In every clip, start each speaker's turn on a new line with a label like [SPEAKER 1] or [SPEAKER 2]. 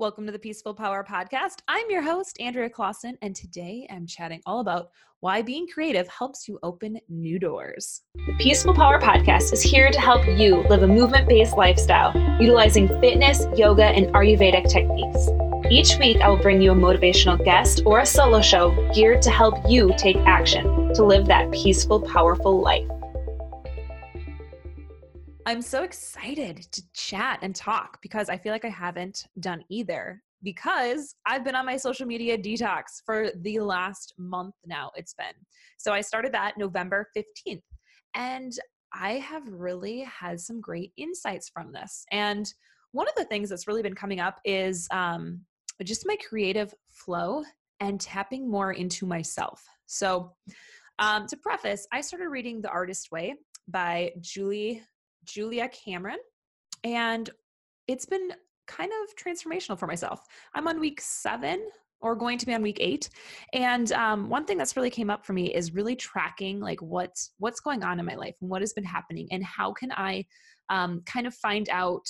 [SPEAKER 1] Welcome to the Peaceful Power Podcast. I'm your host, Andrea Claassen, and today I'm chatting all about why being creative helps you open new doors.
[SPEAKER 2] The Peaceful Power Podcast is here to help you live a movement based lifestyle utilizing fitness, yoga, and Ayurvedic techniques. Each week, I will bring you a motivational guest or a solo show geared to help you take action to live that peaceful, powerful life.
[SPEAKER 1] I'm so excited to chat and talk because I feel like I haven't done either because I've been on my social media detox for the last month now. It's been. So I started that November 15th. And I have really had some great insights from this. And one of the things that's really been coming up is um, just my creative flow and tapping more into myself. So, um, to preface, I started reading The Artist Way by Julie Julia Cameron, and it's been kind of transformational for myself. I'm on week seven or going to be on week eight and um, one thing that's really came up for me is really tracking like what's what's going on in my life and what has been happening and how can i um, kind of find out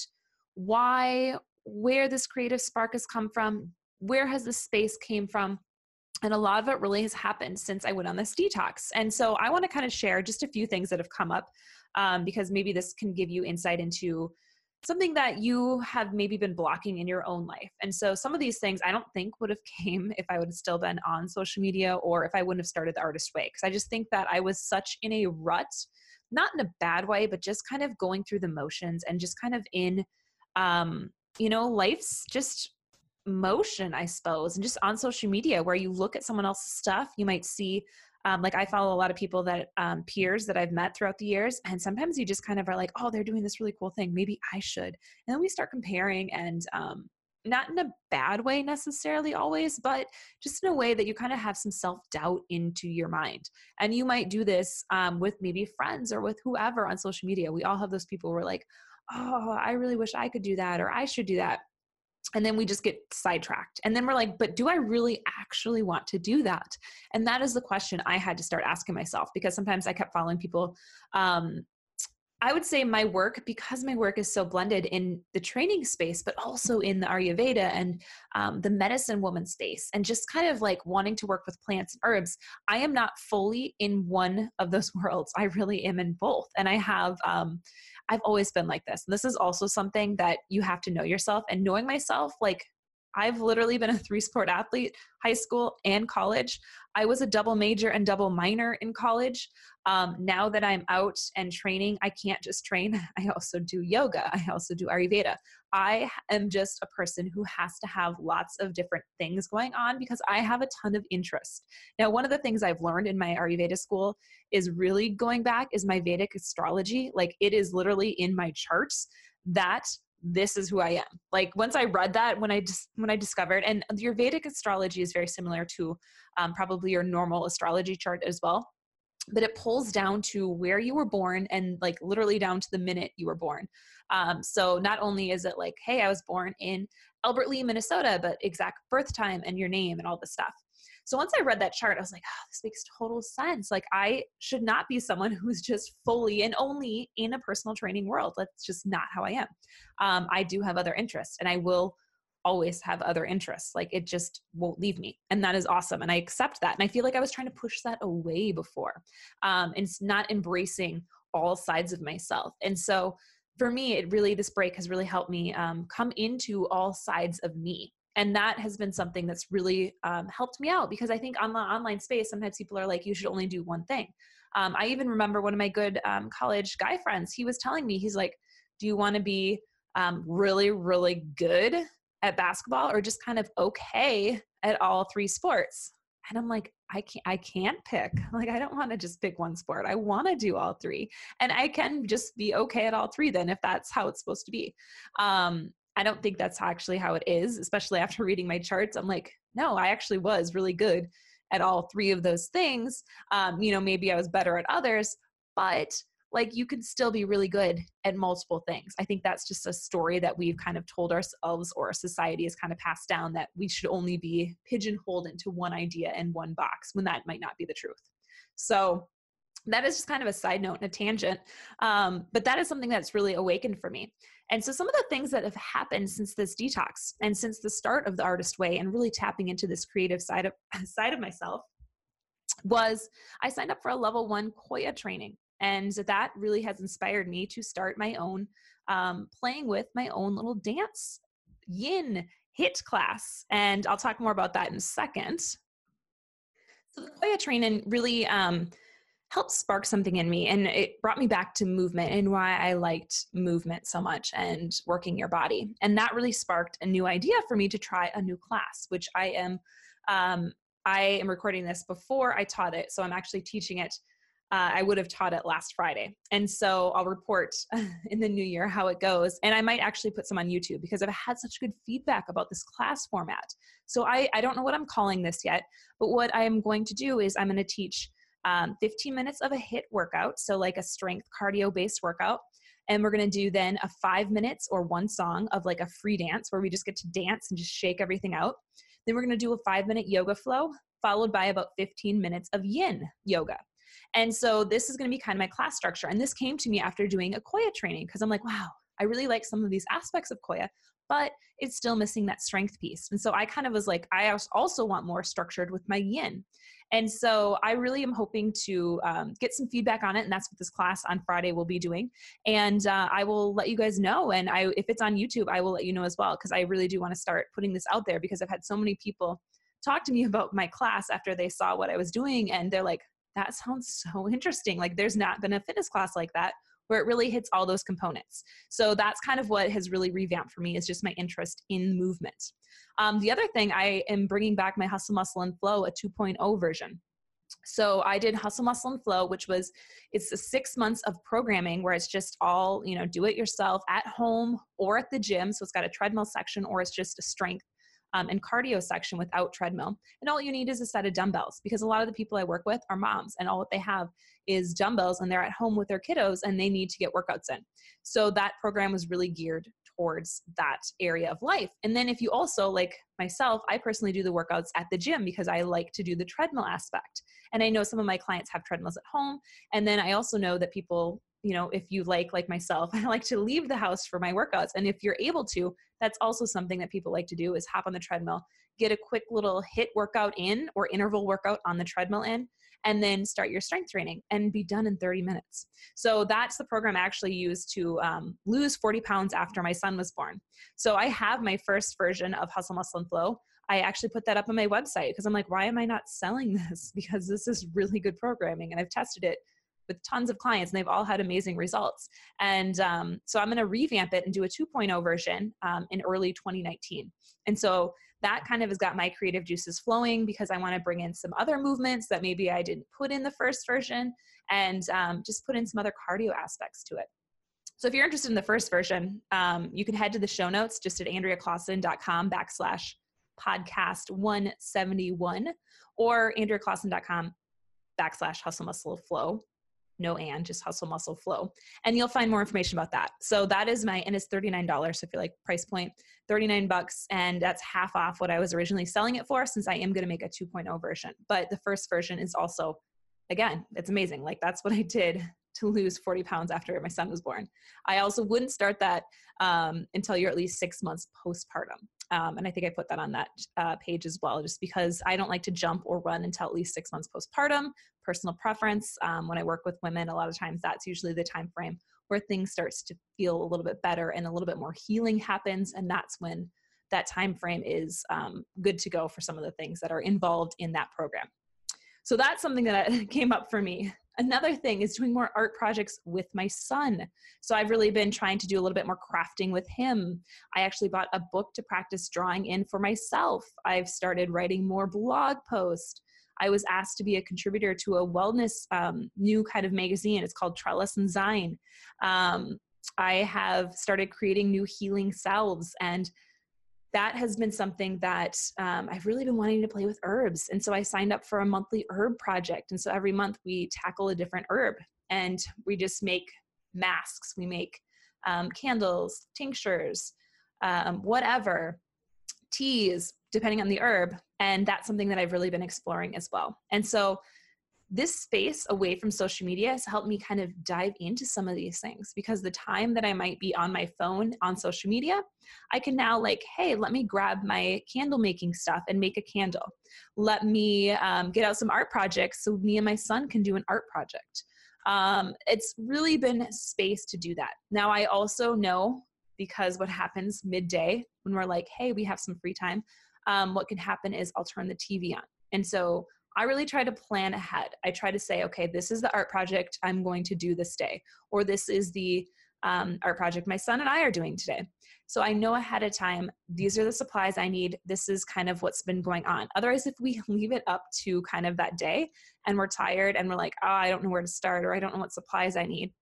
[SPEAKER 1] why where this creative spark has come from where has this space came from and a lot of it really has happened since i went on this detox and so i want to kind of share just a few things that have come up um, because maybe this can give you insight into something that you have maybe been blocking in your own life. And so some of these things I don't think would have came if I would have still been on social media or if I wouldn't have started the artist way because I just think that I was such in a rut, not in a bad way, but just kind of going through the motions and just kind of in um you know, life's just motion, I suppose, and just on social media where you look at someone else's stuff, you might see um, like I follow a lot of people that um, peers that I've met throughout the years, and sometimes you just kind of are like, oh, they're doing this really cool thing. Maybe I should. And then we start comparing, and um, not in a bad way necessarily always, but just in a way that you kind of have some self doubt into your mind. And you might do this um, with maybe friends or with whoever on social media. We all have those people who are like, oh, I really wish I could do that, or I should do that and then we just get sidetracked and then we're like but do i really actually want to do that and that is the question i had to start asking myself because sometimes i kept following people um, I would say my work, because my work is so blended in the training space, but also in the Ayurveda and um, the medicine woman space, and just kind of like wanting to work with plants and herbs, I am not fully in one of those worlds. I really am in both. And I have, um, I've always been like this. And this is also something that you have to know yourself. And knowing myself, like I've literally been a three sport athlete, high school and college. I was a double major and double minor in college. Um, now that I'm out and training, I can't just train. I also do yoga. I also do Ayurveda. I am just a person who has to have lots of different things going on because I have a ton of interest. Now, one of the things I've learned in my Ayurveda school is really going back is my Vedic astrology. Like it is literally in my charts that this is who I am. Like once I read that, when I just when I discovered, and your Vedic astrology is very similar to um, probably your normal astrology chart as well, but it pulls down to where you were born and like literally down to the minute you were born. Um, so not only is it like, hey, I was born in Albert Lea, Minnesota, but exact birth time and your name and all this stuff. So once I read that chart, I was like, oh, this makes total sense. Like, I should not be someone who's just fully and only in a personal training world. That's just not how I am. Um, I do have other interests, and I will always have other interests. Like, it just won't leave me. And that is awesome. And I accept that. And I feel like I was trying to push that away before um, and it's not embracing all sides of myself. And so, for me, it really, this break has really helped me um, come into all sides of me and that has been something that's really um, helped me out because i think on the online space sometimes people are like you should only do one thing. Um, i even remember one of my good um, college guy friends he was telling me he's like do you want to be um, really really good at basketball or just kind of okay at all three sports? And i'm like i can't i can't pick. Like i don't want to just pick one sport. I want to do all three. And i can just be okay at all three then if that's how it's supposed to be. Um, I don't think that's actually how it is, especially after reading my charts. I'm like, no, I actually was really good at all three of those things. Um, you know, maybe I was better at others, but like you can still be really good at multiple things. I think that's just a story that we've kind of told ourselves or society has kind of passed down that we should only be pigeonholed into one idea and one box when that might not be the truth. So that is just kind of a side note and a tangent. Um, but that is something that's really awakened for me. And so, some of the things that have happened since this detox and since the start of the artist way and really tapping into this creative side of, side of myself was I signed up for a level one Qoya training. And that really has inspired me to start my own um, playing with my own little dance yin HIIT class. And I'll talk more about that in a second. So the Qoya training really um, helped spark something in me and it brought me back to movement and why I liked movement so much and working your body. And that really sparked a new idea for me to try a new class, which I am um, I am recording this before I taught it. So I'm actually teaching it uh, I would have taught it last Friday. And so I'll report in the new year how it goes. And I might actually put some on YouTube because I've had such good feedback about this class format. So I, I don't know what I'm calling this yet, but what I am going to do is I'm going to teach um, 15 minutes of a HIIT workout. So, like a strength cardio based workout. And we're to do then a five minutes or one song of like a free dance where we just get to dance and just shake everything out. Then we're to do a five minute yoga flow, followed by about 15 minutes of yin yoga. And so this is going to be kind of my class structure. And this came to me after doing a Qoya training because I'm like, wow, I really like some of these aspects of Qoya, but it's still missing that strength piece. And so I kind of was like, I also want more structured with my yin. And so I really am hoping to um, get some feedback on it, and that's what this class on Friday will be doing. And uh, I will let you guys know. And I, if it's on YouTube, I will let you know as well because I really do want to start putting this out there because I've had so many people talk to me about my class after they saw what I was doing, and they're like, that sounds so interesting. Like there's not been a fitness class like that where it really hits all those components. So that's kind of what has really revamped for me is just my interest in movement. Um, the other thing, I am bringing back my Hustle, Muscle, and Flow, a 2.0 version. So I did Hustle, Muscle, and Flow, which was it's a six months of programming where it's just all you know, do it yourself at home or at the gym. So it's got a treadmill section or it's just a strength um, and cardio section without treadmill. And all you need is a set of dumbbells because a lot of the people I work with are moms and all what they have is dumbbells and they're at home with their kiddos and they need to get workouts in. So that program was really geared towards that area of life. And then if you also like myself, I personally do the workouts at the gym because I like to do the treadmill aspect. And I know some of my clients have treadmills at home. And then I also know that people you know if you like like myself i like to leave the house for my workouts and if you're able to that's also something that people like to do is hop on the treadmill get a quick little HIIT workout in or interval workout on the treadmill in and then start your strength training and be done in 30 minutes. So that's the program i actually used to um, lose 40 pounds after my son was born. So i have my first version of hustle muscle and flow. I actually put that up on my website because I'm like, why am I not selling this? Because this is really good programming and I've tested it with tons of clients and they've all had amazing results. And um, so I'm going to revamp it and do a 2.0 version um, in early 2019. And so that kind of has got my creative juices flowing because I want to bring in some other movements that maybe I didn't put in the first version and um, just put in some other cardio aspects to it. So if you're interested in the first version, um, you can head to the show notes just at andreaclaassen.com backslash podcast 171 or andreaclaassen.com backslash hustle muscle flow no and just hustle muscle flow. And you'll find more information about that. So that is my and it's $39 so if you like price point 39 bucks and that's half off what i was originally selling it for since i am going to make a 2.0 version. But the first version is also again it's amazing. Like that's what i did to lose 40 pounds after my son was born. I also wouldn't start that um, until you're at least six months postpartum um, and I think I put that on that uh, page as well, just because I don't like to jump or run until at least six months postpartum. Personal preference. Um, when I work with women, a lot of times that's usually the time frame where things starts to feel a little bit better and a little bit more healing happens, and that's when that time frame is um, good to go for some of the things that are involved in that program. So that's something that came up for me Another thing is doing more art projects with my son. So I've really been trying to do a little bit more crafting with him. I actually bought a book to practice drawing in for myself. I've started writing more blog posts. I was asked to be a contributor to a wellness um, new kind of magazine. It's called Trellis and Zine. Um, I have started creating new healing selves and that has been something that um, I've really been wanting to play with herbs. And so I signed up for a monthly herb project. And so every month we tackle a different herb and we just make masks, we make um, candles, tinctures, um, whatever, teas, depending on the herb. And that's something that I've really been exploring as well. And so this space away from social media has helped me kind of dive into some of these things because the time that I might be on my phone on social media, I can now, like, hey, let me grab my candle making stuff and make a candle. Let me um, get out some art projects so me and my son can do an art project. Um, it's really been space to do that. Now, I also know because what happens midday when we're like, hey, we have some free time, um, what can happen is I'll turn the TV on. And so I really try to plan ahead. I try to say, okay, this is the art project I'm going to do this day, or this is the um, art project my son and I are doing today. So I know ahead of time, these are the supplies I need. This is kind of what's been going on. Otherwise, if we leave it up to kind of that day and we're tired and we're like, oh, I don't know where to start or I don't know what supplies I need,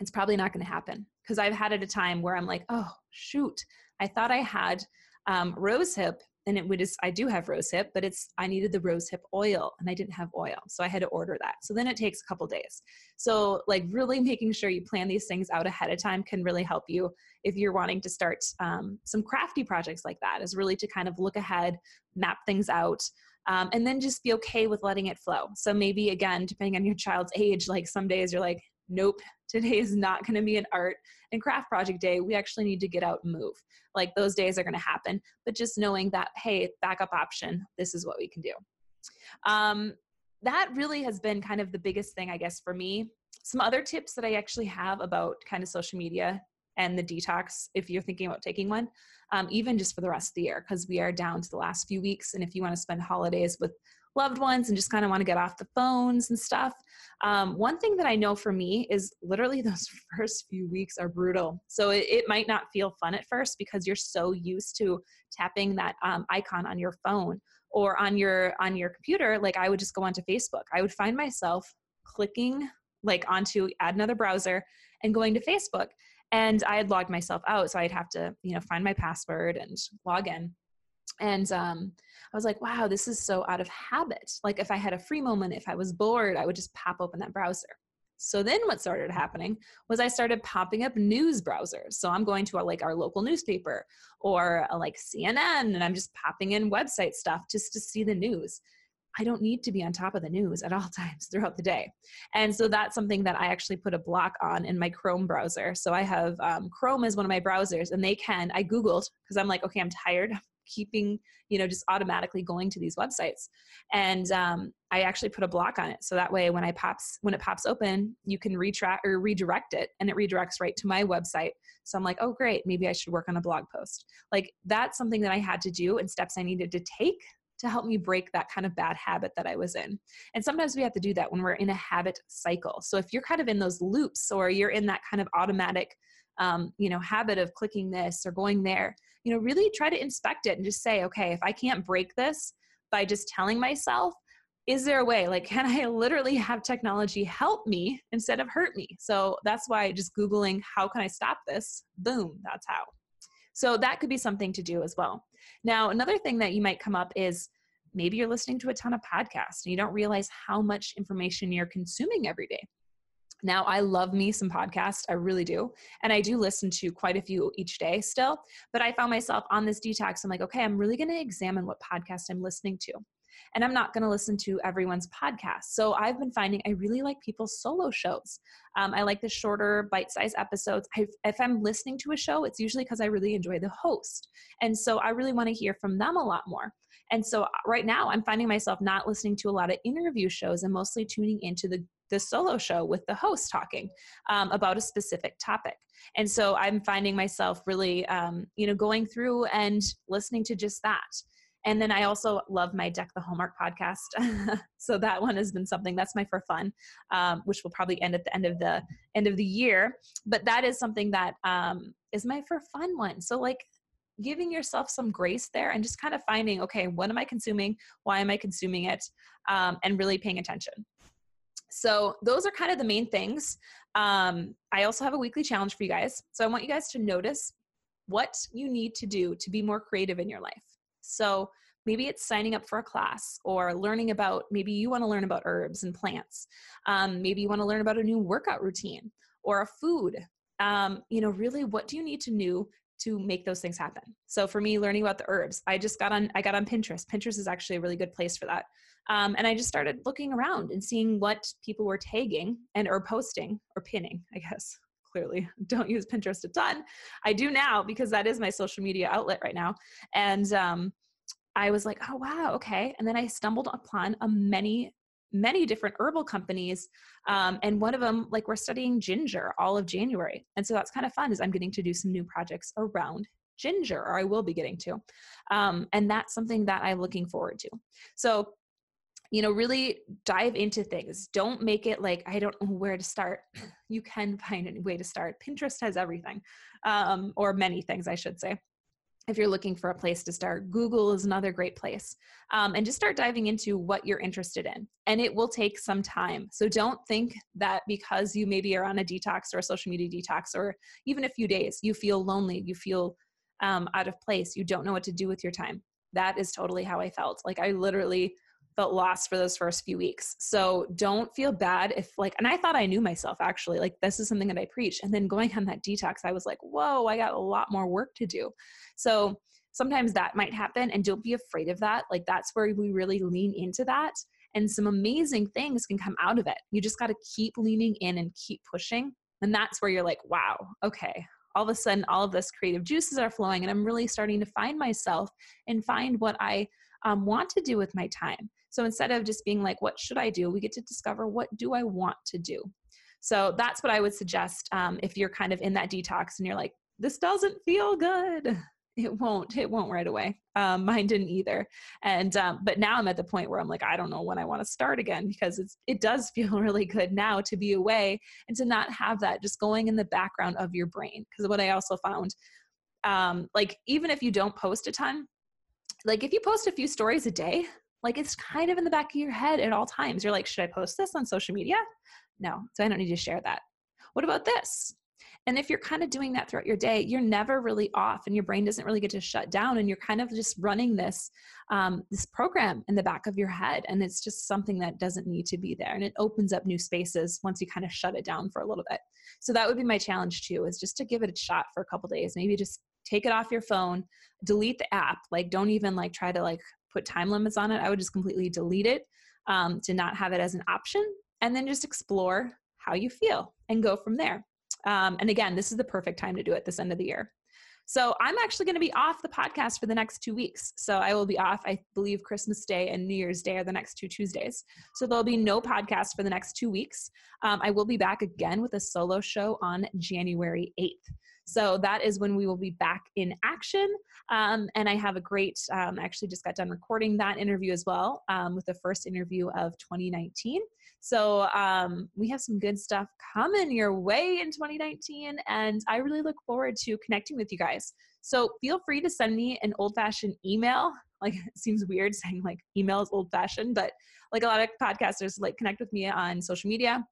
[SPEAKER 1] it's probably not going to happen. Because I've had at a time where I'm like, oh, shoot, I thought I had um, rose hip and it would just i do have rose hip but it's i needed the rose hip oil and i didn't have oil so i had to order that. So then it takes a couple days. So like really making sure you plan these things out ahead of time can really help you if you're wanting to start um, some crafty projects like that is really to kind of look ahead map things out um, and then just be okay with letting it flow. So maybe again depending on your child's age like some days you're like nope today is not going to be an art and craft project day. We actually need to get out and move. Like those days are going to happen but just knowing that hey backup option this is what we can do. Um, that really has been kind of the biggest thing i guess for me. Some other tips that i actually have about kind of social media and the detox if you're thinking about taking one um, even just for the rest of the year because we are down to the last few weeks and if you want to spend holidays with loved ones and just kind of want to get off the phones and stuff. Um, one thing that I know for me is literally those first few weeks are brutal. So it, it might not feel fun at first because you're so used to tapping that um, icon on your phone or on your on your computer. Like I would just go onto Facebook. I would find myself clicking like onto add another browser and going to Facebook. And I had logged myself out, so I'd have to, you know, find my password and log in. And um, I was like, wow, this is so out of habit. Like if I had a free moment, if I was bored, I would just pop open that browser. So then what started happening was I started popping up news browsers. So I'm going to a, like our local newspaper or a, like CNN and I'm just popping in website stuff just to see the news. I don't need to be on top of the news at all times throughout the day. And so that's something that I actually put a block on in my Chrome browser. So I have um, Chrome as one of my browsers, and they can, I Googled because I'm like, okay, I'm tired keeping you know just automatically going to these websites. And um, i actually put a block on it. So that way when i pops when it pops open you can retract or redirect it and it redirects right to my website. So i'm like oh great. Maybe i should work on a blog post. Like that's something that i had to do and steps i needed to take to help me break that kind of bad habit that I was in. And sometimes we have to do that when we're in a habit cycle. So if you're kind of in those loops or you're in that kind of automatic um, you know habit of clicking this or going there you know really try to inspect it and just say okay if i can't break this by just telling myself is there a way? Like can i literally have technology help me instead of hurt me? So that's why just googling how can i stop this? Boom that's how. So that could be something to do as well. Now another thing that you might come up is maybe you're listening to a ton of podcasts and you don't realize how much information you're consuming every day now, I love me some podcasts. I really do. And I do listen to quite a few each day still. But I found myself on this detox. I'm like, okay, I'm really going to examine what podcast I'm listening to. And I'm not going to listen to everyone's podcast. So I've been finding I really like people's solo shows. Um, I like the shorter, bite sized episodes. I've, if I'm listening to a show, it's usually because I really enjoy the host. And so I really want to hear from them a lot more. And so right now, I'm finding myself not listening to a lot of interview shows and mostly tuning into the the solo show with the host talking um, about a specific topic. And so I'm finding myself really, um, you know, going through and listening to just that. And then I also love my Deck the Hallmark podcast. so that one has been something that's my for fun, um, which will probably end at the end of the end of the year. But that is something that um, is my for fun one. So like giving yourself some grace there and just kind of finding, okay, what am I consuming? Why am I consuming it? Um, and really paying attention. So those are kind of the main things. Um, I also have a weekly challenge for you guys. So I want you guys to notice what you need to do to be more creative in your life. So maybe it's signing up for a class or learning about maybe you want to learn about herbs and plants um, maybe you want to learn about a new workout routine or a food um, you know really what do you need to do to make those things happen. So for me, learning about the herbs, I just got on I got on Pinterest. Pinterest is actually a really good place for that. Um, and I just started looking around and seeing what people were tagging and or posting or pinning, I guess. Clearly, don't use Pinterest a ton. I do now because that is my social media outlet right now. And um, I was like, oh wow, okay. And then I stumbled upon a many many different herbal companies um, and one of them like we're studying ginger all of january and so that's kind of fun is i'm getting to do some new projects around ginger or i will be getting to um, and that's something that i'm looking forward to so you know really dive into things don't make it like i don't know where to start you can find a way to start pinterest has everything um, or many things i should say if you're looking for a place to start, Google is another great place. Um, and just start diving into what you're interested in. And it will take some time. So don't think that because you maybe are on a detox or a social media detox or even a few days, you feel lonely, you feel um, out of place, you don't know what to do with your time. That is totally how I felt. Like I literally felt lost for those first few weeks. So don't feel bad if like and I thought I knew myself actually. Like this is something that I preach. And then going on that detox, I was like, "Whoa, I got a lot more work to do." So sometimes that might happen and don't be afraid of that. Like that's where we really lean into that and some amazing things can come out of it. You just got to keep leaning in and keep pushing. And that's where you're like, "Wow, okay, all of a sudden all of this creative juices are flowing and i'm really starting to find myself and find what i um, want to do with my time so instead of just being like, what should I do? We get to discover what do I want to do. So that's what I would suggest um, if you're kind of in that detox and you're like, this doesn't feel good. It won't. It won't right away. Um, mine didn't either. And um, but now I'm at the point where I'm like, I don't know when I want to start again because it's it does feel really good now to be away and to not have that just going in the background of your brain. Because what I also found, um, like even if you don't post a ton, like if you post a few stories a day, like it's kind of in the back of your head at all times. You're like, should I post this on social media? No, so I don't need to share that. What about this? And if you're kind of doing that throughout your day, you're never really off, and your brain doesn't really get to shut down, and you're kind of just running this um, this program in the back of your head, and it's just something that doesn't need to be there, and it opens up new spaces once you kind of shut it down for a little bit. So that would be my challenge too, is just to give it a shot for a couple days. Maybe just take it off your phone, delete the app, like don't even like try to like put time limits on it. I would just completely delete it um, to not have it as an option and then just explore how you feel and go from there. Um, and again, this is the perfect time to do it this end of the year. So I'm actually going to be off the podcast for the next two weeks. So I will be off, I believe, Christmas Day and New Year's Day are the next two Tuesdays. So there'll be no podcast for the next two weeks. Um, I will be back again with a solo show on January 8th. So that is when we will be back in action. Um, and I have a great, um, actually just got done recording that interview as well um, with the first interview of 2019. So um, we have some good stuff coming your way in 2019. And I really look forward to connecting with you guys. So feel free to send me an old fashioned email. Like it seems weird saying like email is old fashioned, but like a lot of podcasters like connect with me on social media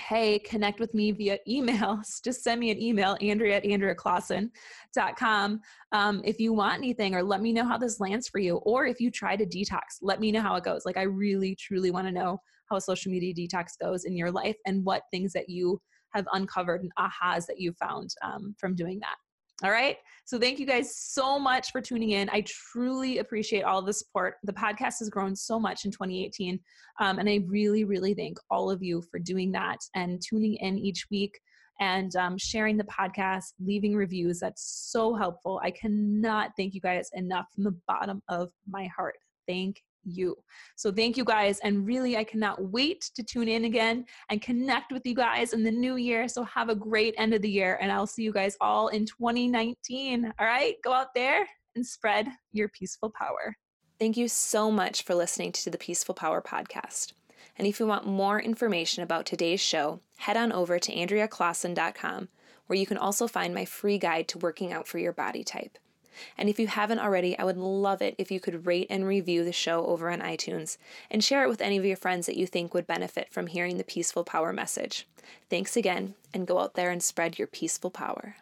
[SPEAKER 1] hey, connect with me via email, just send me an email, Andrea at AndreaClaassen.com. Um, if you want anything, or let me know how this lands for you. Or if you try to detox, let me know how it goes. Like, I really, truly want to know how a social media detox goes in your life and what things that you have uncovered and ahas that you found um, from doing that. All right. So thank you guys so much for tuning in. I truly appreciate all the support. The podcast has grown so much in 2018. Um, and I really, really thank all of you for doing that and tuning in each week and um, sharing the podcast, leaving reviews. That's so helpful. I cannot thank you guys enough from the bottom of my heart. Thank you. So thank you guys. And really, I cannot wait to tune in again and connect with you guys in the new year. So have a great end of the year. And I'll see you guys all in 2019. All right, go out there and spread your peaceful power.
[SPEAKER 2] Thank you so much for listening to the Peaceful Power podcast. And if you want more information about today's show, head on over to AndreaClaassen.com, where you can also find my free guide to working out for your body type. And if you haven't already, I would love it if you could rate and review the show over on iTunes and share it with any of your friends that you think would benefit from hearing the peaceful power message. Thanks again, and go out there and spread your peaceful power.